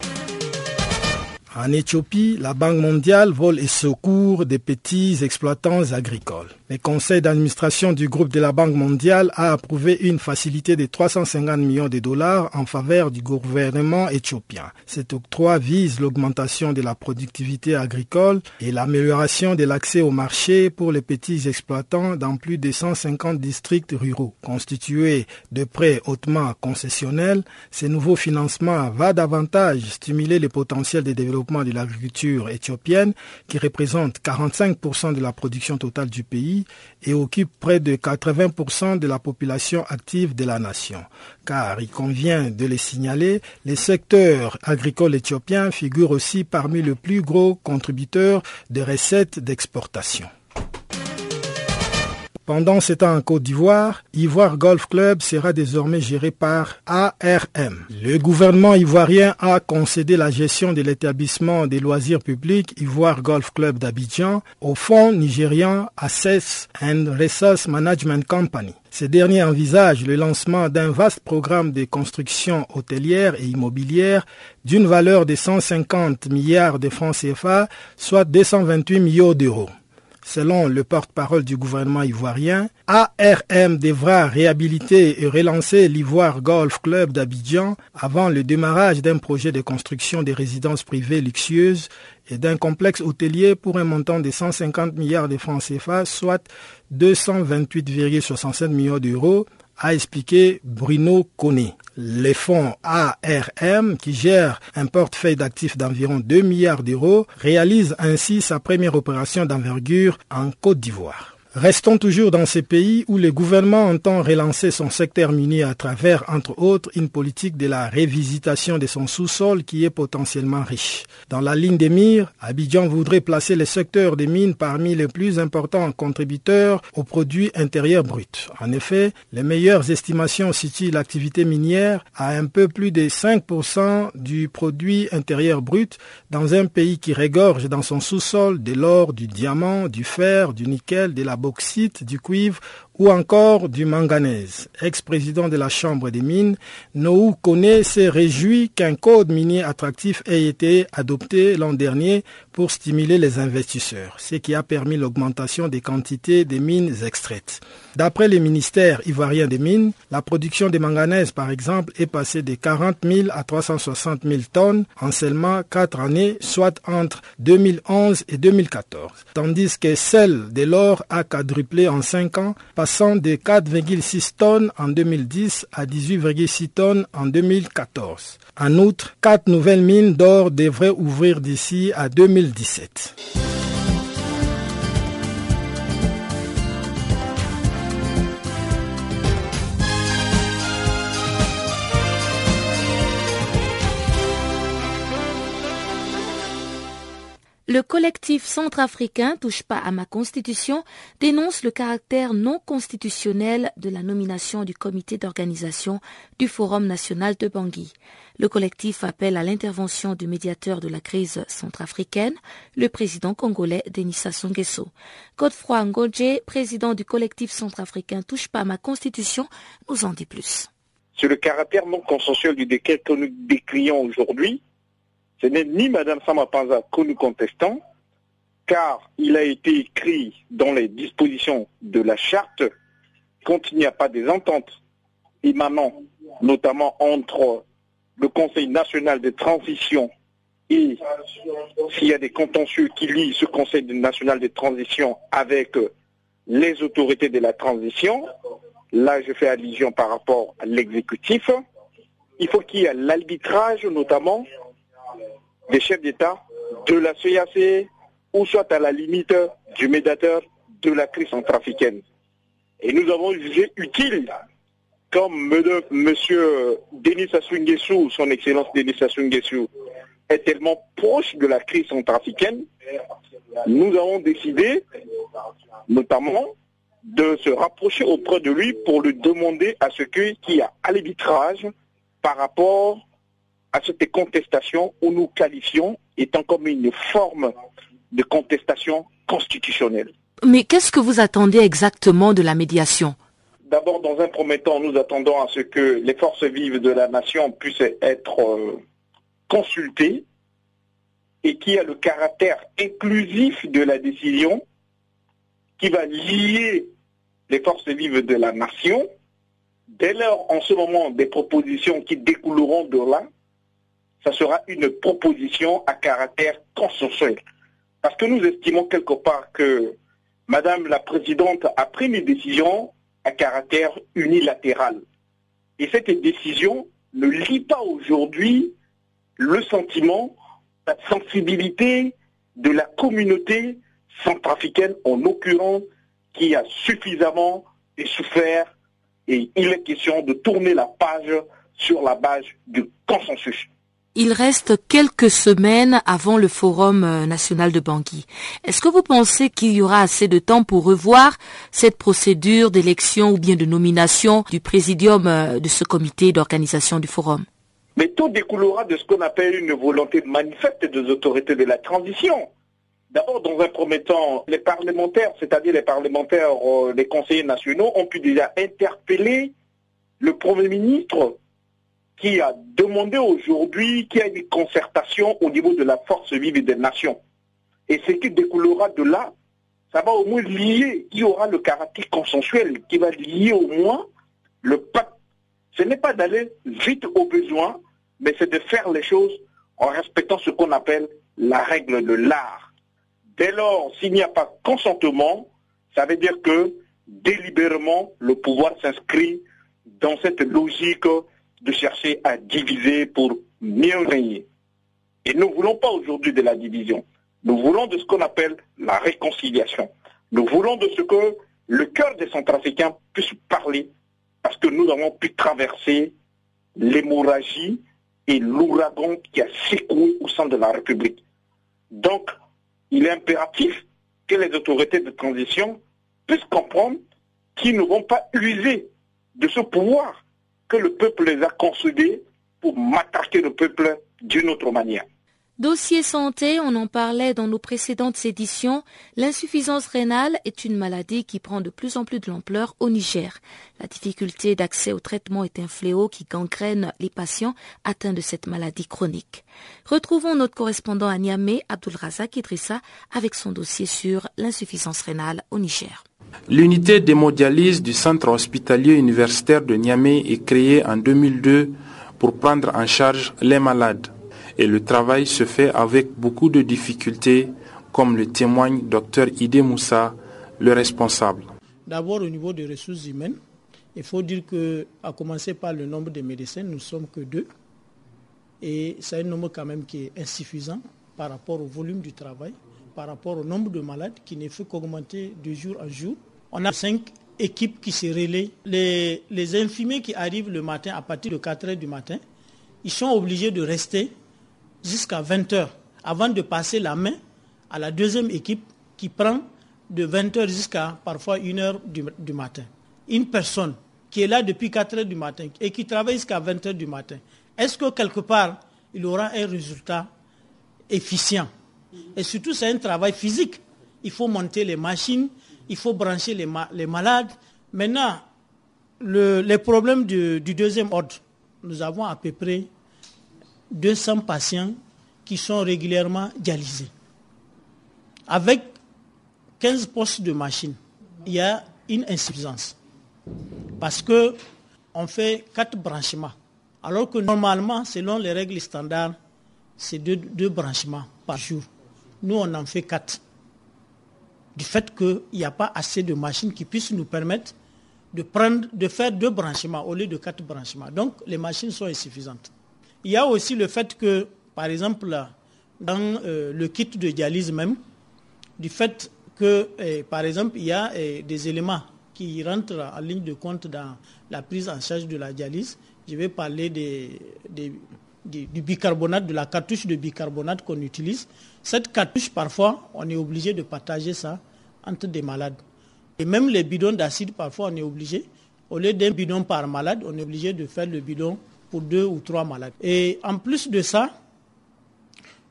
En Éthiopie, la Banque mondiale vole et secours des petits exploitants agricoles. Le conseil d'administration du groupe de la Banque mondiale a approuvé une facilité de 350 millions de dollars en faveur du gouvernement éthiopien. Cet octroi vise l'augmentation de la productivité agricole et l'amélioration de l'accès au marché pour les petits exploitants dans plus de 150 districts ruraux. Constitués de prêts hautement concessionnels, ce nouveau financement va davantage stimuler le potentiel de développement de l'agriculture éthiopienne qui représente 45% de la production totale du pays et occupe près de 80% de la population active de la nation. Car il convient de les signaler, les secteurs agricoles éthiopiens figurent aussi parmi les plus gros contributeurs de recettes d'exportation. Pendant ce temps en Côte d'Ivoire, Ivoire Golf Club sera désormais géré par ARM. Le gouvernement ivoirien a concédé la gestion de l'établissement des loisirs publics Ivoire Golf Club d'Abidjan au fonds nigérian Assess and Resource Management Company. Ce dernier envisage le lancement d'un vaste programme de construction hôtelière et immobilière d'une valeur de 150 milliards de francs CFA, soit 228 millions d'euros. Selon le porte-parole du gouvernement ivoirien, ARM devra réhabiliter et relancer l'Ivoire Golf Club d'Abidjan avant le démarrage d'un projet de construction des résidences privées luxueuses et d'un complexe hôtelier pour un montant de 150 milliards de francs CFA, soit 228,67 millions d'euros, a expliqué Bruno Koné. Les fonds ARM, qui gèrent un portefeuille d'actifs d'environ 2 milliards d'euros, réalisent ainsi sa première opération d'envergure en Côte d'Ivoire. Restons toujours dans ces pays où le gouvernement entend relancer son secteur minier à travers, entre autres, une politique de la révisitation de son sous-sol qui est potentiellement riche. Dans la ligne des mires, Abidjan voudrait placer le secteur des mines parmi les plus importants contributeurs au produit intérieur brut. En effet, les meilleures estimations situent l'activité minière à un peu plus de 5% du produit intérieur brut dans un pays qui régorge dans son sous-sol de l'or, du diamant, du fer, du nickel, de la bauxite, du cuivre ou encore du manganèse. Ex-président de la Chambre des mines, Noou Kone s'est réjoui qu'un code minier attractif ait été adopté l'an dernier pour stimuler les investisseurs, ce qui a permis l'augmentation des quantités de mines extraites. D'après le ministère ivoirien des mines, la production de manganèse, par exemple, est passée de 40 000 à 360 000 tonnes en seulement quatre années, soit entre 2011 et 2014, tandis que celle de l'or a quadruplé en cinq ans, de 4,6 tonnes en 2010 à 18,6 tonnes en 2014. En outre, quatre nouvelles mines d'or devraient ouvrir d'ici à 2017. Le collectif centrafricain Touche pas à ma constitution dénonce le caractère non constitutionnel de la nomination du comité d'organisation du Forum national de Bangui. Le collectif appelle à l'intervention du médiateur de la crise centrafricaine, le président congolais Denis Sassou Nguesso. Godefroy Ngoje, président du collectif centrafricain Touche pas à ma constitution, nous en dit plus. Sur le caractère non consensuel du décret que nous décrions aujourd'hui, ce n'est ni Mme Samapanza que nous contestons, car il a été écrit dans les dispositions de la charte quand il n'y a pas des ententes émanant notamment entre le Conseil national de transition et s'il y a des contentieux qui lient ce Conseil national de transition avec les autorités de la transition, là je fais allusion par rapport à l'exécutif, il faut qu'il y ait l'arbitrage notamment des chefs d'État de la CAC ou soit à la limite du médiateur de la crise centrafricaine. Et nous avons jugé utile, comme M. Denis Sassou son Excellence Denis Sassou est tellement proche de la crise centrafricaine, nous avons décidé, notamment, de se rapprocher auprès de lui pour lui demander à ce qu'il y a à l'arbitrage par rapport à cette contestation où nous qualifions étant comme une forme de contestation constitutionnelle. Mais qu'est-ce que vous attendez exactement de la médiation? D'abord, dans un premier temps, nous attendons à ce que les forces vives de la nation puissent être euh, consultées et qui a le caractère inclusif de la décision qui va lier les forces vives de la nation. Dès lors, en ce moment, des propositions qui découleront de là, ça sera une proposition à caractère consensuel. Parce que nous estimons quelque part que Madame la Présidente a pris une décision à caractère unilatéral. Et cette décision ne lie pas aujourd'hui le sentiment, la sensibilité de la communauté centrafricaine, en l'occurrence, qui a suffisamment souffert. Et il est question de tourner la page sur la base du consensus. Il reste quelques semaines avant le Forum euh, national de Bangui. Est-ce que vous pensez qu'il y aura assez de temps pour revoir cette procédure d'élection ou bien de nomination du présidium euh, de ce comité d'organisation du Forum? Mais tout découlera de ce qu'on appelle une volonté manifeste des autorités de la transition. D'abord, dans un premier temps, les parlementaires, c'est-à-dire les parlementaires, euh, les conseillers nationaux, ont pu déjà interpeller le Premier ministre qui a demandé aujourd'hui qu'il y ait une concertation au niveau de la force vive des nations. Et ce qui découlera de là, ça va au moins lier, il y aura le caractère consensuel qui va lier au moins le pacte. Ce n'est pas d'aller vite au besoin, mais c'est de faire les choses en respectant ce qu'on appelle la règle de l'art. Dès lors, s'il n'y a pas consentement, ça veut dire que délibérément, le pouvoir s'inscrit dans cette logique de chercher à diviser pour mieux régner. Et nous ne voulons pas aujourd'hui de la division. Nous voulons de ce qu'on appelle la réconciliation. Nous voulons de ce que le cœur des Centrafricains puisse parler parce que nous avons pu traverser l'hémorragie et l'ouragan qui a secoué au sein de la République. Donc, il est impératif que les autorités de transition puissent comprendre qu'ils ne vont pas user de ce pouvoir que le peuple les a consolidés pour m'attaquer le peuple d'une autre manière. Dossier santé, on en parlait dans nos précédentes éditions. L'insuffisance rénale est une maladie qui prend de plus en plus de l'ampleur au Niger. La difficulté d'accès au traitement est un fléau qui gangrène les patients atteints de cette maladie chronique. Retrouvons notre correspondant à Niamey, Razak Idrissa, avec son dossier sur l'insuffisance rénale au Niger. L'unité d'hémodialyse du centre hospitalier universitaire de Niamey est créée en 2002 pour prendre en charge les malades. Et le travail se fait avec beaucoup de difficultés, comme le témoigne Dr Ide Moussa, le responsable. D'abord au niveau des ressources humaines, il faut dire que, à commencer par le nombre de médecins, nous sommes que deux. Et c'est un nombre quand même qui est insuffisant par rapport au volume du travail par rapport au nombre de malades qui ne fait qu'augmenter de jour en jour. On a cinq équipes qui se relaient. Les, les infirmiers qui arrivent le matin à partir de 4 heures du matin, ils sont obligés de rester jusqu'à 20 heures avant de passer la main à la deuxième équipe qui prend de 20 heures jusqu'à parfois 1 heure du, du, matin. Une personne qui est là depuis 4 heures du matin et qui travaille jusqu'à 20 heures du matin, est-ce que quelque part il aura un résultat efficient? Et surtout, c'est un travail physique. Il faut monter les machines, il faut brancher les, malades. Maintenant, le, les problèmes du, deuxième ordre, nous avons à peu près 200 patients qui sont régulièrement dialysés. Avec 15 postes de machines, il y a une insuffisance. Parce qu'on fait quatre branchements. Alors que normalement, selon les règles standards, c'est deux, deux branchements par jour. Nous, on en fait quatre. Du fait qu'il n'y a pas assez de machines qui puissent nous permettre de, prendre, de faire deux branchements au lieu de quatre branchements. Donc, les machines sont insuffisantes. Il y a aussi le fait que, par exemple, dans euh, le kit de dialyse même, du fait que, eh, par exemple, il y a eh, des éléments qui rentrent en ligne de compte dans la prise en charge de la dialyse. Je vais parler du bicarbonate, de la cartouche de bicarbonate qu'on utilise. Cette cartouche, parfois, on est obligé de partager ça entre des malades. Et même les bidons d'acide, parfois, on est obligé, au lieu d'un bidon par malade, on est obligé de faire le bidon pour deux ou trois malades. Et en plus de ça,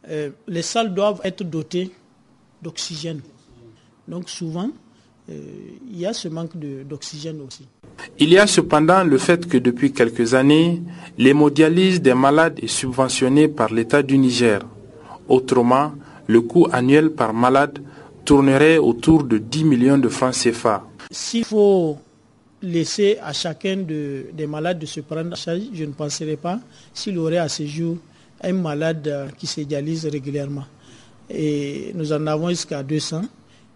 euh, les salles doivent être dotées d'oxygène. Donc souvent, euh, il y a ce manque d'oxygène aussi. Il y a cependant le fait que depuis quelques années, l'hémodialyse des malades est subventionnée par l'État du Niger. Autrement, le coût annuel par malade tournerait autour de 10 millions de francs CFA. S'il faut laisser à chacun des malades de se prendre en charge, je ne penserais pas s'il aurait à ce jour un malade qui se dialyse régulièrement. Et nous en avons jusqu'à 200.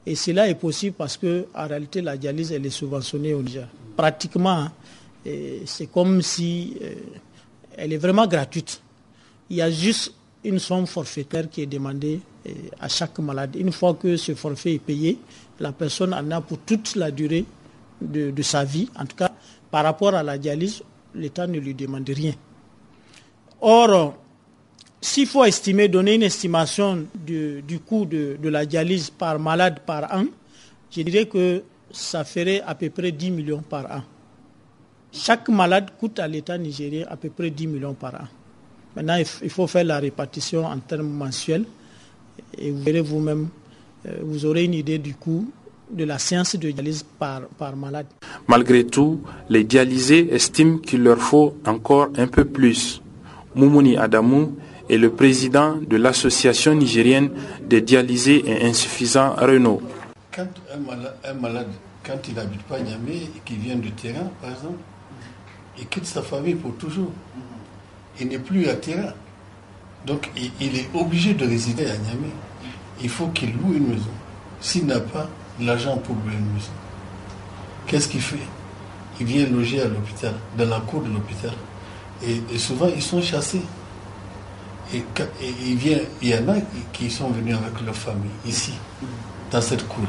Et cela est possible parce que en réalité la dialyse elle est subventionnée au Niger. Pratiquement, c'est comme si euh, elle est vraiment gratuite. Il y a juste une somme forfaitaire qui est demandée euh, à chaque malade. Une fois que ce forfait est payé, la personne en a pour toute la durée de, de sa vie. En tout cas, par rapport à la dialyse, l'État ne lui demande rien. Or, s'il faut estimer, donner une estimation du, coût de, la dialyse par malade par an, je dirais que ça ferait à peu près 10 millions par an. Chaque malade coûte à l'État nigérien à peu près 10 millions par an. Maintenant, il faut faire la répartition en termes mensuels et vous verrez vous-même, euh, vous aurez une idée du coût de la séance de dialyse par, par malade. Malgré tout, les dialysés estiment qu'il leur faut encore un peu plus. Moumouni Adamou et le président de l'association nigérienne des dialysés et insuffisants Renault. Quand un malade, quand il n'habite pas Niamey et qu'il vient du terrain, par exemple, il quitte sa famille pour toujours. Il n'est plus à terrain. Donc il, est obligé de résider à Niamey. Il faut qu'il loue une maison. S'il n'a pas l'argent pour louer une maison, qu'est-ce qu'il fait? Il vient loger à l'hôpital, dans la cour de l'hôpital. et souvent, ils sont chassés. Et, il, vient, il y en a qui sont venus avec leur famille ici, dans cette cour.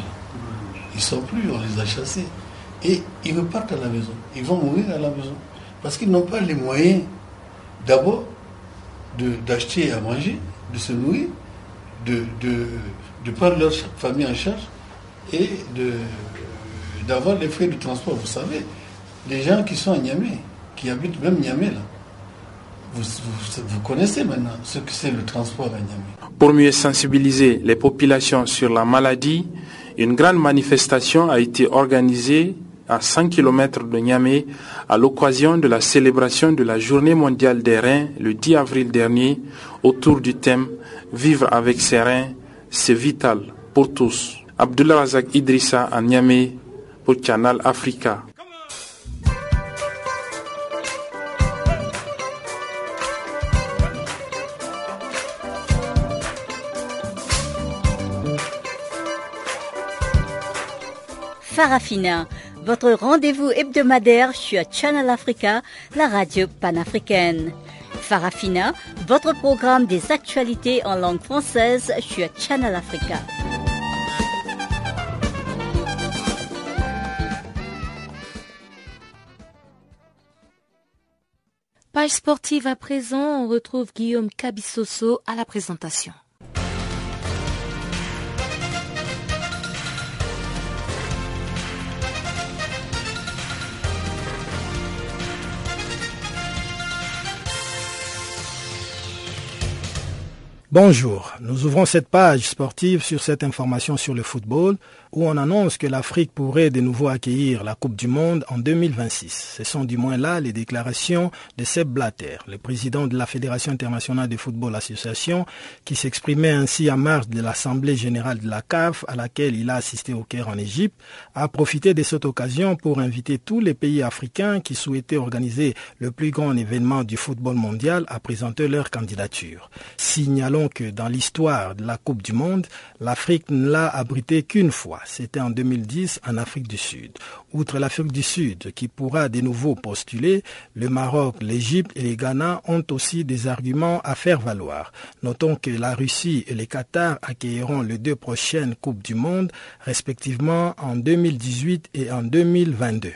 Ils ne sont plus, on les a chassés. Et ils repartent à la maison. Ils vont mourir à la maison. Parce qu'ils n'ont pas les moyens, d'abord, d'acheter à manger, de se nourrir, de, de, prendre leur famille en charge et d'avoir les frais de transport. Vous savez, les gens qui sont à Niamey, qui habitent même Niamey, là, vous, connaissez maintenant ce que c'est le transport à Niamey. Pour mieux sensibiliser les populations sur la maladie, une grande manifestation a été organisée à 100 km de Niamey à l'occasion de la célébration de la Journée mondiale des reins le 10 avril dernier autour du thème Vivre avec ses reins, c'est vital pour tous. Abdullah Idrissa à Niamey pour Canal Africa. Farafina, votre rendez-vous hebdomadaire sur Channel Africa, la radio panafricaine. Farafina, votre programme des actualités en langue française sur Channel Africa. Page sportive à présent, on retrouve Guillaume Cabissoso à la présentation. Bonjour, nous ouvrons cette page sportive sur cette information sur le football où on annonce que l'Afrique pourrait de nouveau accueillir la Coupe du Monde en 2026. Ce sont du moins là les déclarations de Seb Blatter, le président de la Fédération internationale de football association, qui s'exprimait ainsi en marge de l'Assemblée générale de la CAF à laquelle il a assisté au Caire en Égypte, a profité de cette occasion pour inviter tous les pays africains qui souhaitaient organiser le plus grand événement du football mondial à présenter leur candidature. Signalons que dans l'histoire de la Coupe du Monde, l'Afrique ne l'a abrité qu'une fois. C'était en 2010 en Afrique du Sud. Outre l'Afrique du Sud, qui pourra de nouveau postuler, le Maroc, l'Égypte et les Ghana ont aussi des arguments à faire valoir. Notons que la Russie et les Qatar accueilleront les deux prochaines Coupes du Monde, respectivement en 2018 et en 2022.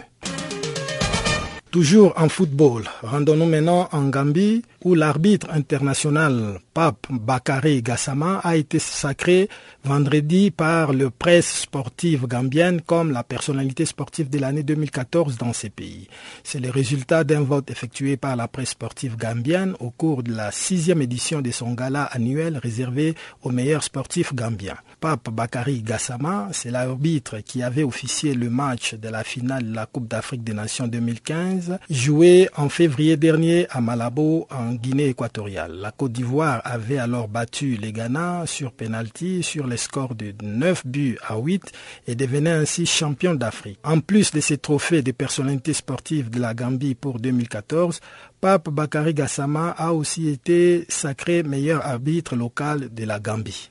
Toujours en football, rendons-nous maintenant en Gambie où l'arbitre international Pape Bakary Gassama a été sacré vendredi par le presse sportive gambienne comme la personnalité sportive de l'année 2014 dans ces pays. C'est le résultat d'un vote effectué par la presse sportive gambienne au cours de la sixième édition de son gala annuel réservé aux meilleurs sportifs gambiens. Pape Bakary Gassama, c'est l'arbitre qui avait officié le match de la finale de la Coupe d'Afrique des Nations 2015, joué en février dernier à Malabo en Guinée équatoriale. La Côte d'Ivoire avait alors battu les Ghana sur penalty sur les scores de 9 buts à 8 et devenait ainsi champion d'Afrique. En plus de ces trophées de personnalités sportives de la Gambie pour 2014, Pape Bakary Gassama a aussi été sacré meilleur arbitre local de la Gambie.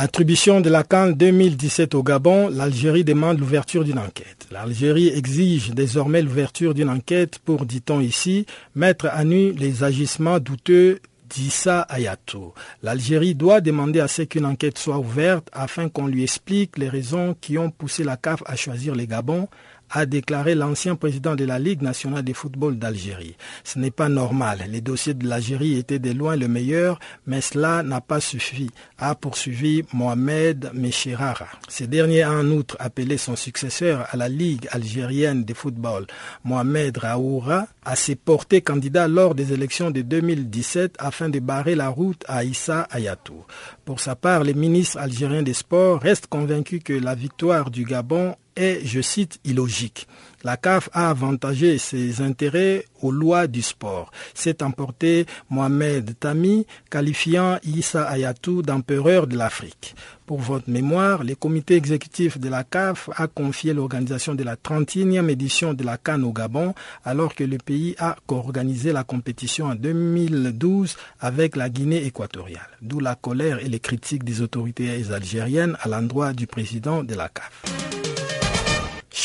Attribution de la Cannes 2017 au Gabon, l'Algérie demande l'ouverture d'une enquête. L'Algérie exige désormais l'ouverture d'une enquête pour, dit-on ici, mettre à nu les agissements douteux d'Issa Ayatou. L'Algérie doit demander à ce qu'une enquête soit ouverte afin qu'on lui explique les raisons qui ont poussé la CAF à choisir les Gabon a déclaré l'ancien président de la Ligue nationale de football d'Algérie. Ce n'est pas normal. Les dossiers de l'Algérie étaient de loin le meilleur, mais cela n'a pas suffi, a poursuivi Mohamed Mechirara. Ce dernier a en outre appelé son successeur à la Ligue algérienne de football, Mohamed Raoura, à se porter candidat lors des élections de 2017 afin de barrer la route à Issa Ayatou. Pour sa part, le ministre algérien des Sports reste convaincu que la victoire du Gabon est, je cite, illogique. La CAF a avantagé ses intérêts aux lois du sport. C'est emporté Mohamed Tami, qualifiant Issa Ayatou d'empereur de l'Afrique. Pour votre mémoire, le comité exécutif de la CAF a confié l'organisation de la 31e édition de la Cannes au Gabon, alors que le pays a co-organisé la compétition en 2012 avec la Guinée équatoriale. D'où la colère et les critiques des autorités algériennes à l'endroit du président de la CAF.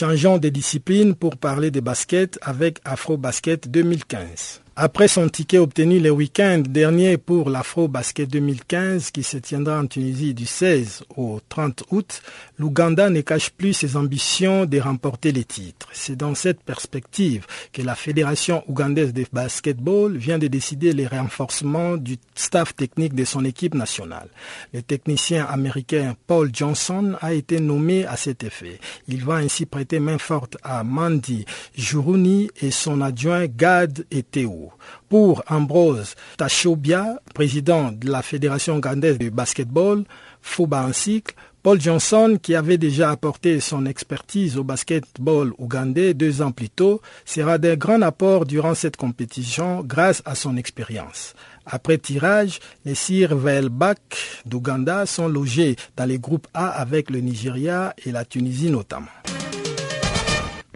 Changeons de discipline pour parler de basket avec Afro Basket 2015. Après son ticket obtenu le week-end dernier pour l'Afro Basket 2015 qui se tiendra en Tunisie du 16 au 30 août, l'Ouganda ne cache plus ses ambitions de remporter les titres. C'est dans cette perspective que la Fédération ougandaise de basketball vient de décider le renforcement du staff technique de son équipe nationale. Le technicien américain Paul Johnson a été nommé à cet effet. Il va ainsi prêter main forte à Mandy Juruni et son adjoint Gad Eteo. Pour Ambrose Tachobia, président de la Fédération ougandaise de basketball, FOBA en cycle, Paul Johnson, qui avait déjà apporté son expertise au basketball ougandais deux ans plus tôt, sera d'un grand apport durant cette compétition grâce à son expérience. Après tirage, les Sir Velbach d'Ouganda sont logés dans les groupes A avec le Nigeria et la Tunisie notamment.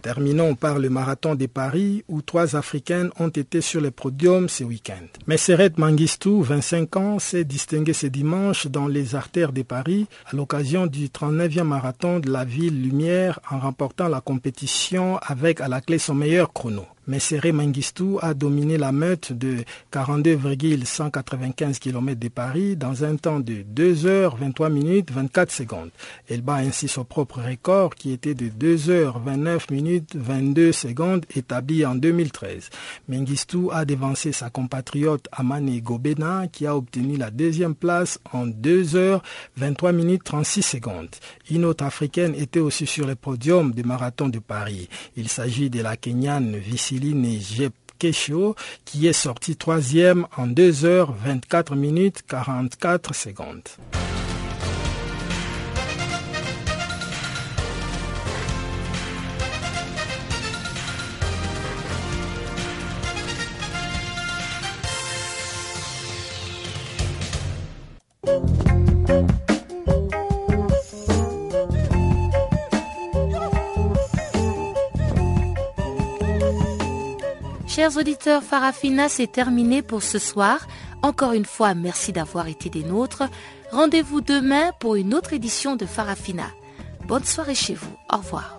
Terminons par le marathon de Paris où trois Africaines ont été sur le podium ce week-end. Messeret Mangistou, 25 ans, s'est distingué ce dimanche dans les artères de Paris à l'occasion du 39e marathon de la ville Lumière en remportant la compétition avec à la clé son meilleur chrono. Messere Mengistou a dominé la meute de 42,195 km de Paris dans un temps de 2 heures 23 minutes 24 secondes. Elle bat ainsi son propre record qui était de 2 heures 29 minutes 22 secondes établi en 2013. Mengistou a dévancé sa compatriote Amane Gobena qui a obtenu la deuxième place en 2 heures 23 minutes 36 secondes. Une autre africaine était aussi sur le podium du marathon de Paris. Il s'agit de la Kenyane Vici Qui est sorti troisième en 2 heures 24 minutes 44 secondes. Chers auditeurs, Farafina, c'est terminé pour ce soir. Encore une fois, merci d'avoir été des nôtres. Rendez-vous demain pour une autre édition de Farafina. Bonne soirée chez vous. Au revoir.